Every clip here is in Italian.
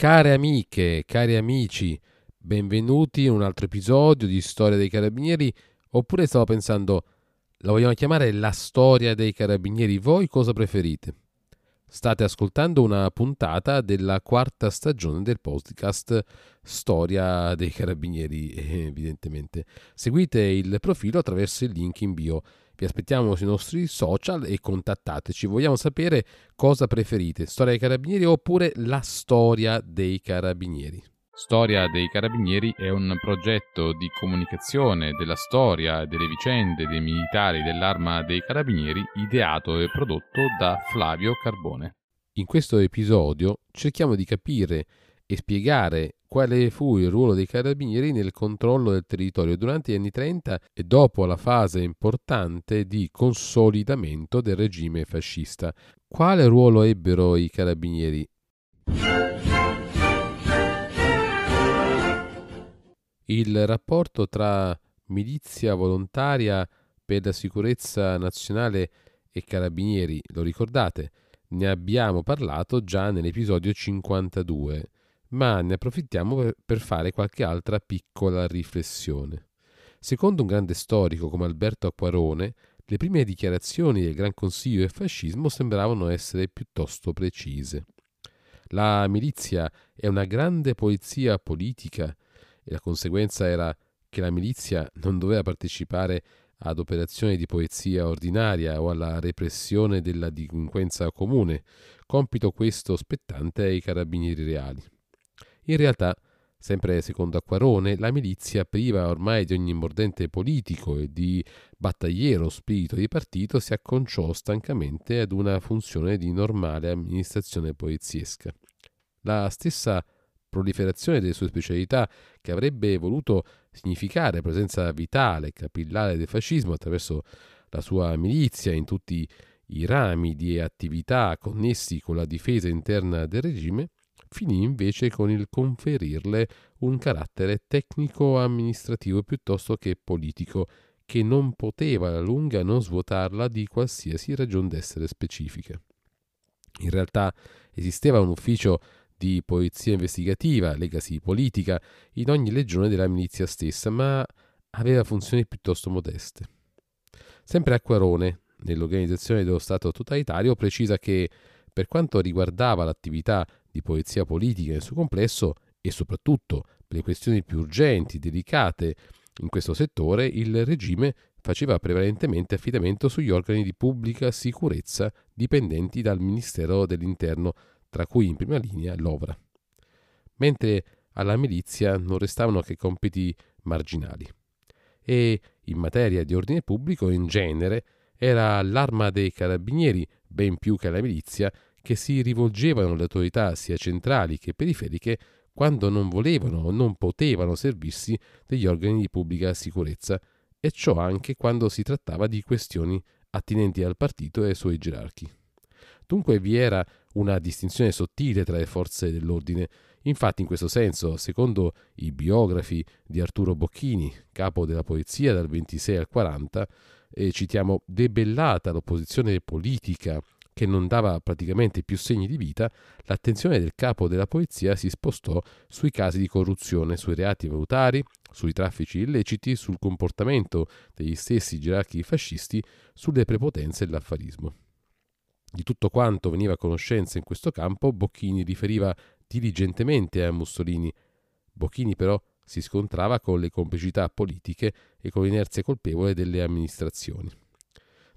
Care amiche, cari amici, benvenuti in un altro episodio di Storia dei Carabinieri, oppure stavo pensando, la vogliamo chiamare la storia dei Carabinieri, voi cosa preferite? State ascoltando una puntata della quarta stagione del podcast Storia dei Carabinieri, evidentemente. Seguite il profilo attraverso il link in bio. Vi aspettiamo sui nostri social e contattateci. Vogliamo sapere cosa preferite, Storia dei Carabinieri oppure la storia dei Carabinieri. Storia dei Carabinieri è un progetto di comunicazione della storia delle vicende dei militari dell'Arma dei Carabinieri ideato e prodotto da Flavio Carbone. In questo episodio cerchiamo di capire e spiegare quale fu il ruolo dei carabinieri nel controllo del territorio durante gli anni 30 e dopo la fase importante di consolidamento del regime fascista. Quale ruolo ebbero i carabinieri? Il rapporto tra milizia volontaria per la sicurezza nazionale e carabinieri, lo ricordate? Ne abbiamo parlato già nell'episodio 52, ma ne approfittiamo per fare qualche altra piccola riflessione. Secondo un grande storico come Alberto Acquarone, le prime dichiarazioni del Gran Consiglio del fascismo sembravano essere piuttosto precise. La milizia è una grande polizia politica e la conseguenza era che la milizia non doveva partecipare ad operazioni di polizia ordinaria o alla repressione della delinquenza comune, compito questo spettante ai carabinieri reali. In realtà, sempre secondo Acquarone, la milizia, priva ormai di ogni mordente politico e di battagliero spirito di partito, si acconciò stancamente ad una funzione di normale amministrazione poliziesca. La stessa proliferazione delle sue specialità che avrebbe voluto significare presenza vitale, capillare del fascismo attraverso la sua milizia in tutti i rami di attività connessi con la difesa interna del regime, finì invece con il conferirle un carattere tecnico-amministrativo piuttosto che politico, che non poteva alla lunga non svuotarla di qualsiasi ragion d'essere specifica. In realtà esisteva un ufficio di polizia investigativa, legasi politica, in ogni legione della milizia stessa, ma aveva funzioni piuttosto modeste. Sempre Acquarone, nell'organizzazione dello Stato totalitario, precisa che, per quanto riguardava l'attività di polizia politica nel suo complesso, e soprattutto le questioni più urgenti, delicate in questo settore, il regime faceva prevalentemente affidamento sugli organi di pubblica sicurezza dipendenti dal Ministero dell'Interno, tra cui in prima linea l'Ovra, mentre alla milizia non restavano che compiti marginali. E in materia di ordine pubblico, in genere, era l'arma dei carabinieri, ben più che alla milizia, che si rivolgevano alle autorità sia centrali che periferiche quando non volevano o non potevano servirsi degli organi di pubblica sicurezza, e ciò anche quando si trattava di questioni attinenti al partito e ai suoi gerarchi. Dunque vi era una distinzione sottile tra le forze dell'ordine. Infatti, in questo senso, secondo i biografi di Arturo Bocchini, capo della polizia dal 26 al 40, eh, citiamo, debellata l'opposizione politica che non dava praticamente più segni di vita, l'attenzione del capo della polizia si spostò sui casi di corruzione, sui reati valutari, sui traffici illeciti, sul comportamento degli stessi gerarchi fascisti, sulle prepotenze e l'affarismo. Di tutto quanto veniva a conoscenza in questo campo, Bocchini riferiva diligentemente a Mussolini. Bocchini però si scontrava con le complicità politiche e con l'inerzia colpevole delle amministrazioni.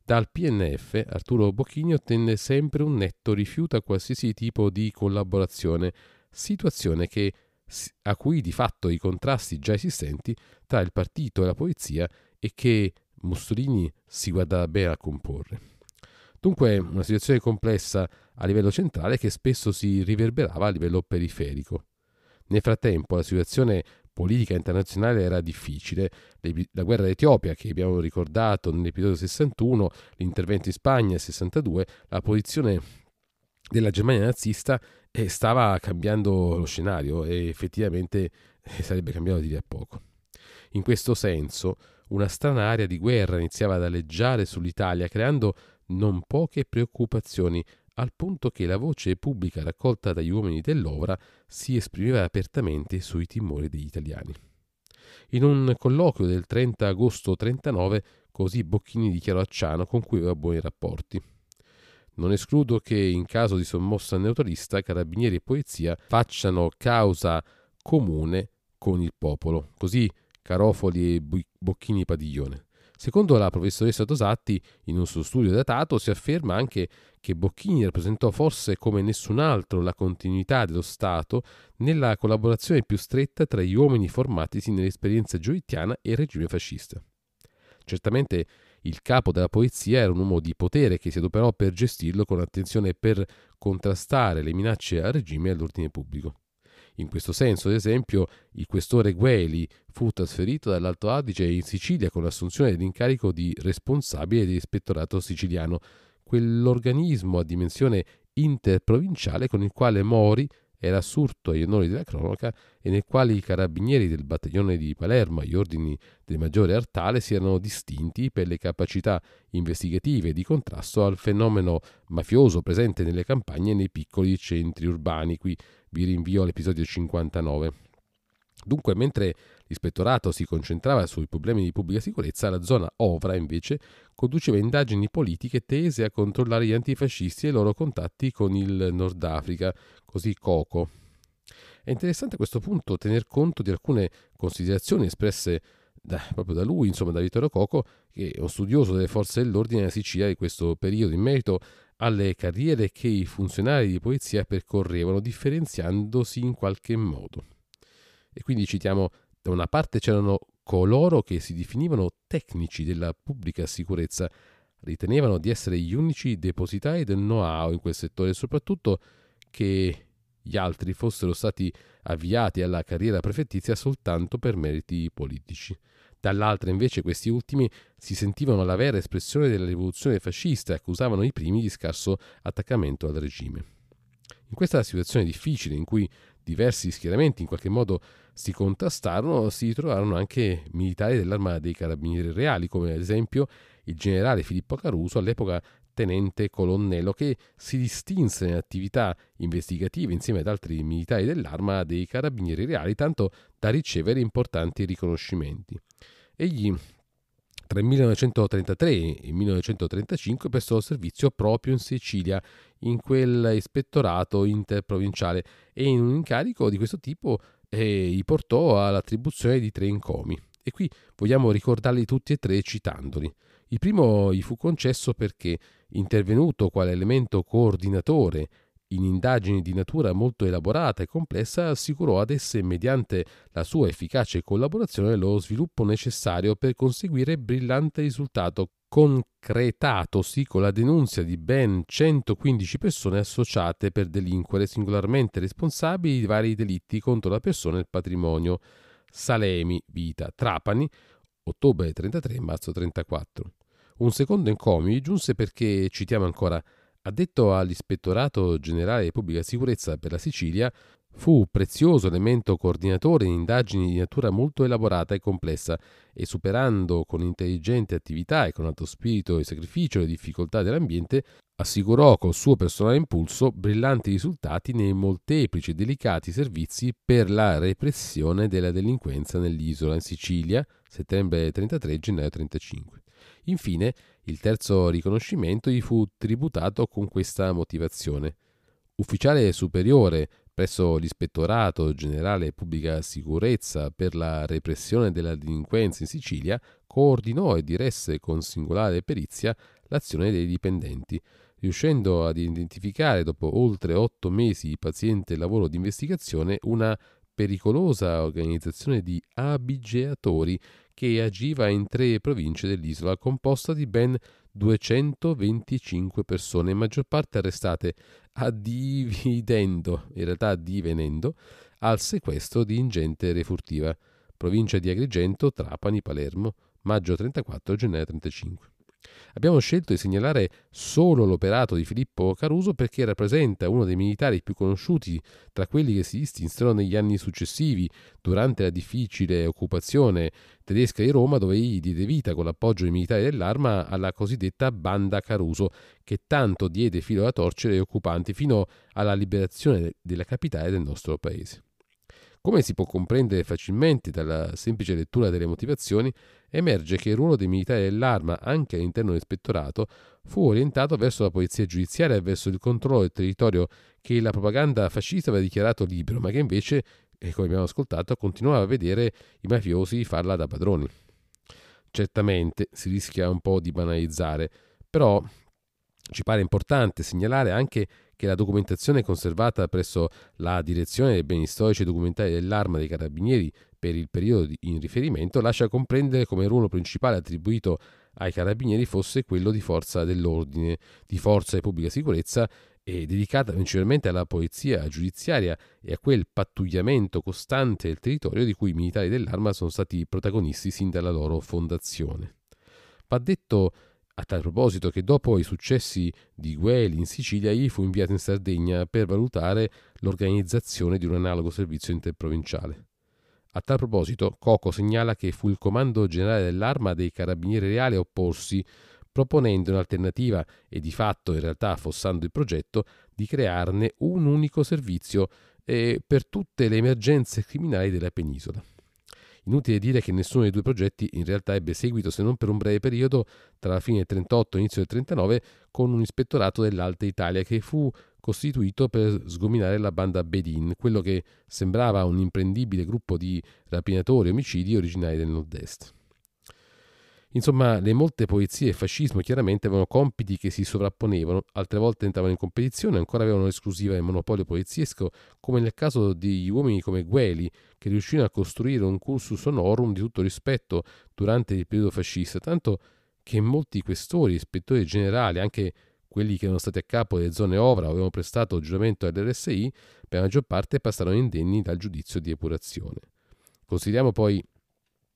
Dal PNF Arturo Bocchini ottenne sempre un netto rifiuto a qualsiasi tipo di collaborazione, situazione che, a cui di fatto i contrasti già esistenti tra il partito e la polizia e che Mussolini si guardava bene a comporre. Dunque una situazione complessa a livello centrale che spesso si riverberava a livello periferico. Nel frattempo la situazione politica internazionale era difficile. La guerra d'Etiopia, che abbiamo ricordato nell'episodio 61, l'intervento in Spagna nel 62, la posizione della Germania nazista eh, stava cambiando lo scenario e effettivamente eh, sarebbe cambiato di lì a poco. In questo senso, una strana area di guerra iniziava ad aleggiare sull'Italia, creando non poche preoccupazioni al punto che la voce pubblica raccolta dagli uomini dell'Ovra si esprimeva apertamente sui timori degli italiani. In un colloquio del 30 agosto 39, così Bocchini dichiarò a Ciano con cui aveva buoni rapporti. Non escludo che in caso di sommossa neutralista carabinieri e polizia facciano causa comune con il popolo. Così Carofoli e Bocchini Padiglione. Secondo la professoressa Tosatti, in un suo studio datato, si afferma anche che Bocchini rappresentò forse come nessun altro la continuità dello Stato nella collaborazione più stretta tra gli uomini formatisi nell'esperienza giolittiana e il regime fascista. Certamente il capo della polizia era un uomo di potere che si adoperò per gestirlo con attenzione per contrastare le minacce al regime e all'ordine pubblico. In questo senso, ad esempio, il questore Gueli fu trasferito dall'Alto Adige in Sicilia con l'assunzione dell'incarico di responsabile dell'ispettorato siciliano, quell'organismo a dimensione interprovinciale con il quale Mori era assurto agli onori della cronaca e nel quale i carabinieri del battaglione di Palermo agli ordini del maggiore Artale si erano distinti per le capacità investigative di contrasto al fenomeno mafioso presente nelle campagne e nei piccoli centri urbani. Qui vi rinvio all'episodio 59. Dunque, mentre l'ispettorato si concentrava sui problemi di pubblica sicurezza, la zona Ovra invece conduceva indagini politiche tese a controllare gli antifascisti e i loro contatti con il Nord Africa, così Coco. È interessante a questo punto tener conto di alcune considerazioni espresse da, proprio da lui, insomma da Vittorio Coco, che è un studioso delle forze dell'ordine della Sicilia di questo periodo in merito alle carriere che i funzionari di polizia percorrevano, differenziandosi in qualche modo. E quindi citiamo, da una parte c'erano coloro che si definivano tecnici della pubblica sicurezza, ritenevano di essere gli unici depositari del know-how in quel settore e soprattutto che gli altri fossero stati avviati alla carriera prefettizia soltanto per meriti politici. Dall'altra invece questi ultimi si sentivano la vera espressione della rivoluzione fascista e accusavano i primi di scarso attaccamento al regime. In questa situazione difficile in cui diversi schieramenti in qualche modo si contrastarono, si trovarono anche militari dell'arma dei carabinieri reali, come ad esempio il generale Filippo Caruso, all'epoca tenente colonnello, che si distinse nelle attività investigative insieme ad altri militari dell'arma dei carabinieri reali, tanto da ricevere importanti riconoscimenti. Egli tra il 1933 e il 1935 prestò servizio proprio in Sicilia, in quel ispettorato interprovinciale, e in un incarico di questo tipo eh, gli portò all'attribuzione di tre incomi. E qui vogliamo ricordarli tutti e tre citandoli. Il primo gli fu concesso perché, intervenuto quale elemento coordinatore in indagini di natura molto elaborata e complessa, assicurò ad esse, mediante la sua efficace collaborazione, lo sviluppo necessario per conseguire brillante risultato, concretatosi con la denunzia di ben 115 persone associate per delinquere singolarmente responsabili di vari delitti contro la persona e il patrimonio. Salemi, Vita, Trapani, ottobre 33 marzo 34. Un secondo encomio giunse perché, citiamo ancora, Addetto all'Ispettorato Generale di Pubblica Sicurezza per la Sicilia, fu prezioso elemento coordinatore in indagini di natura molto elaborata e complessa e superando con intelligente attività e con alto spirito e sacrificio le difficoltà dell'ambiente, assicurò col suo personale impulso brillanti risultati nei molteplici e delicati servizi per la repressione della delinquenza nell'isola in Sicilia, settembre 33 gennaio 35. Infine, il terzo riconoscimento gli fu tributato con questa motivazione. Ufficiale superiore presso l'Ispettorato Generale Pubblica Sicurezza per la repressione della delinquenza in Sicilia, coordinò e diresse con singolare perizia l'azione dei dipendenti, riuscendo ad identificare dopo oltre otto mesi di paziente lavoro di investigazione una pericolosa organizzazione di abigeatori che agiva in tre province dell'isola, composta di ben 225 persone, maggior parte arrestate addividendo, in realtà addivenendo, al sequestro di ingente refurtiva, provincia di Agrigento, Trapani, Palermo, maggio 34, gennaio 35. Abbiamo scelto di segnalare solo l'operato di Filippo Caruso perché rappresenta uno dei militari più conosciuti tra quelli che si distinsero negli anni successivi durante la difficile occupazione tedesca di Roma dove egli diede vita con l'appoggio dei militari dell'arma alla cosiddetta Banda Caruso che tanto diede filo da torcere ai occupanti fino alla liberazione della capitale del nostro paese. Come si può comprendere facilmente dalla semplice lettura delle motivazioni, emerge che il ruolo dei militari dell'arma, anche all'interno dell'ispettorato, fu orientato verso la polizia giudiziaria e verso il controllo del territorio che la propaganda fascista aveva dichiarato libero, ma che invece, come abbiamo ascoltato, continuava a vedere i mafiosi farla da padroni. Certamente si rischia un po' di banalizzare, però ci pare importante segnalare anche che la documentazione conservata presso la Direzione dei Beni Storici e Documentari dell'Arma dei Carabinieri per il periodo in riferimento lascia comprendere come il ruolo principale attribuito ai carabinieri fosse quello di forza dell'ordine, di forza di pubblica sicurezza e dedicata principalmente alla polizia giudiziaria e a quel pattugliamento costante del territorio di cui i militari dell'arma sono stati protagonisti sin dalla loro fondazione. Va detto a tal proposito che dopo i successi di Gueli in Sicilia egli fu inviato in Sardegna per valutare l'organizzazione di un analogo servizio interprovinciale. A tal proposito, Coco segnala che fu il Comando Generale dell'Arma dei Carabinieri Reali a opporsi, proponendo un'alternativa e di fatto in realtà affossando il progetto di crearne un unico servizio eh, per tutte le emergenze criminali della penisola. Inutile dire che nessuno dei due progetti in realtà ebbe seguito se non per un breve periodo tra la fine del 38 e l'inizio del 39 con un ispettorato dell'Alta Italia che fu costituito per sgominare la banda Bedin, quello che sembrava un imprendibile gruppo di rapinatori e omicidi originari del nord-est. Insomma, le molte poezie e fascismo chiaramente avevano compiti che si sovrapponevano, altre volte entravano in competizione, ancora avevano l'esclusiva del monopolio poliziesco, come nel caso di uomini come Gueli, che riuscirono a costruire un cursus honorum di tutto rispetto durante il periodo fascista, tanto che molti questori, ispettori generali, anche quelli che erano stati a capo delle zone ovra o avevano prestato giuramento all'RSI, per la maggior parte passarono indenni dal giudizio di epurazione. Consideriamo poi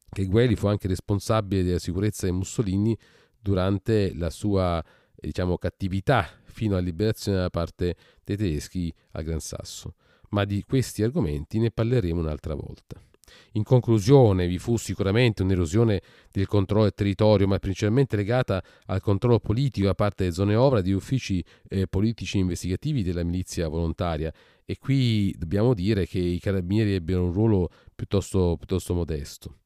che Gueli fu anche responsabile della sicurezza di Mussolini durante la sua diciamo, cattività fino alla liberazione da parte dei tedeschi al Gran Sasso. Ma di questi argomenti ne parleremo un'altra volta. In conclusione, vi fu sicuramente un'erosione del controllo del territorio, ma principalmente legata al controllo politico da parte delle zone ovra di uffici eh, politici investigativi della milizia volontaria. E qui dobbiamo dire che i carabinieri ebbero un ruolo piuttosto, piuttosto modesto.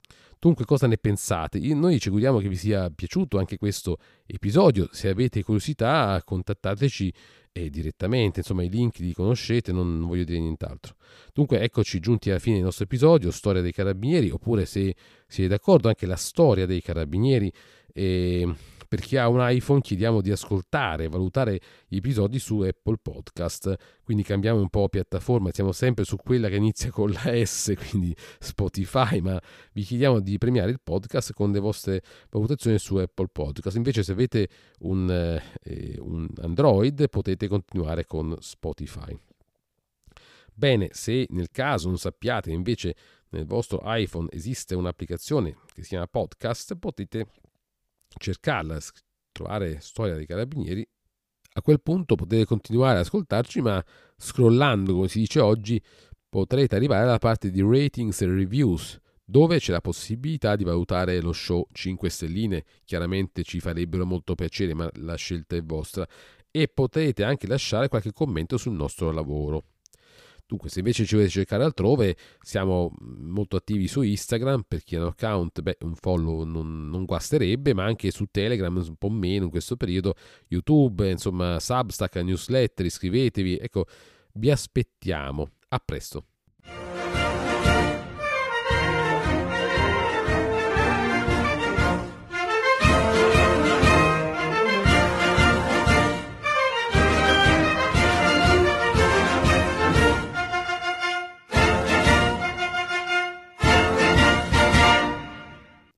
Dunque, cosa ne pensate? Noi ci auguriamo che vi sia piaciuto anche questo episodio. Se avete curiosità, contattateci eh, direttamente. Insomma, i link li conoscete, non, non voglio dire nient'altro. Dunque, eccoci giunti alla fine del nostro episodio, storia dei carabinieri, oppure se siete d'accordo, anche la storia dei carabinieri. Eh, per chi ha un iPhone chiediamo di ascoltare e valutare gli episodi su Apple Podcast, quindi cambiamo un po' piattaforma, siamo sempre su quella che inizia con la S, quindi Spotify, ma vi chiediamo di premiare il podcast con le vostre valutazioni su Apple Podcast. Invece se avete un, eh, un Android potete continuare con Spotify. Bene, se nel caso non sappiate invece nel vostro iPhone esiste un'applicazione che si chiama Podcast, potete cercarla, trovare storia dei carabinieri, a quel punto potete continuare ad ascoltarci, ma scrollando, come si dice oggi, potrete arrivare alla parte di ratings e reviews, dove c'è la possibilità di valutare lo show 5 stelline. Chiaramente ci farebbero molto piacere, ma la scelta è vostra. E potrete anche lasciare qualche commento sul nostro lavoro. Dunque, se invece ci volete cercare altrove, siamo molto attivi su Instagram, per chi ha un account, beh, un follow non, non guasterebbe, ma anche su Telegram un po' meno in questo periodo, YouTube, insomma, Substack, newsletter, iscrivetevi, ecco, vi aspettiamo. A presto.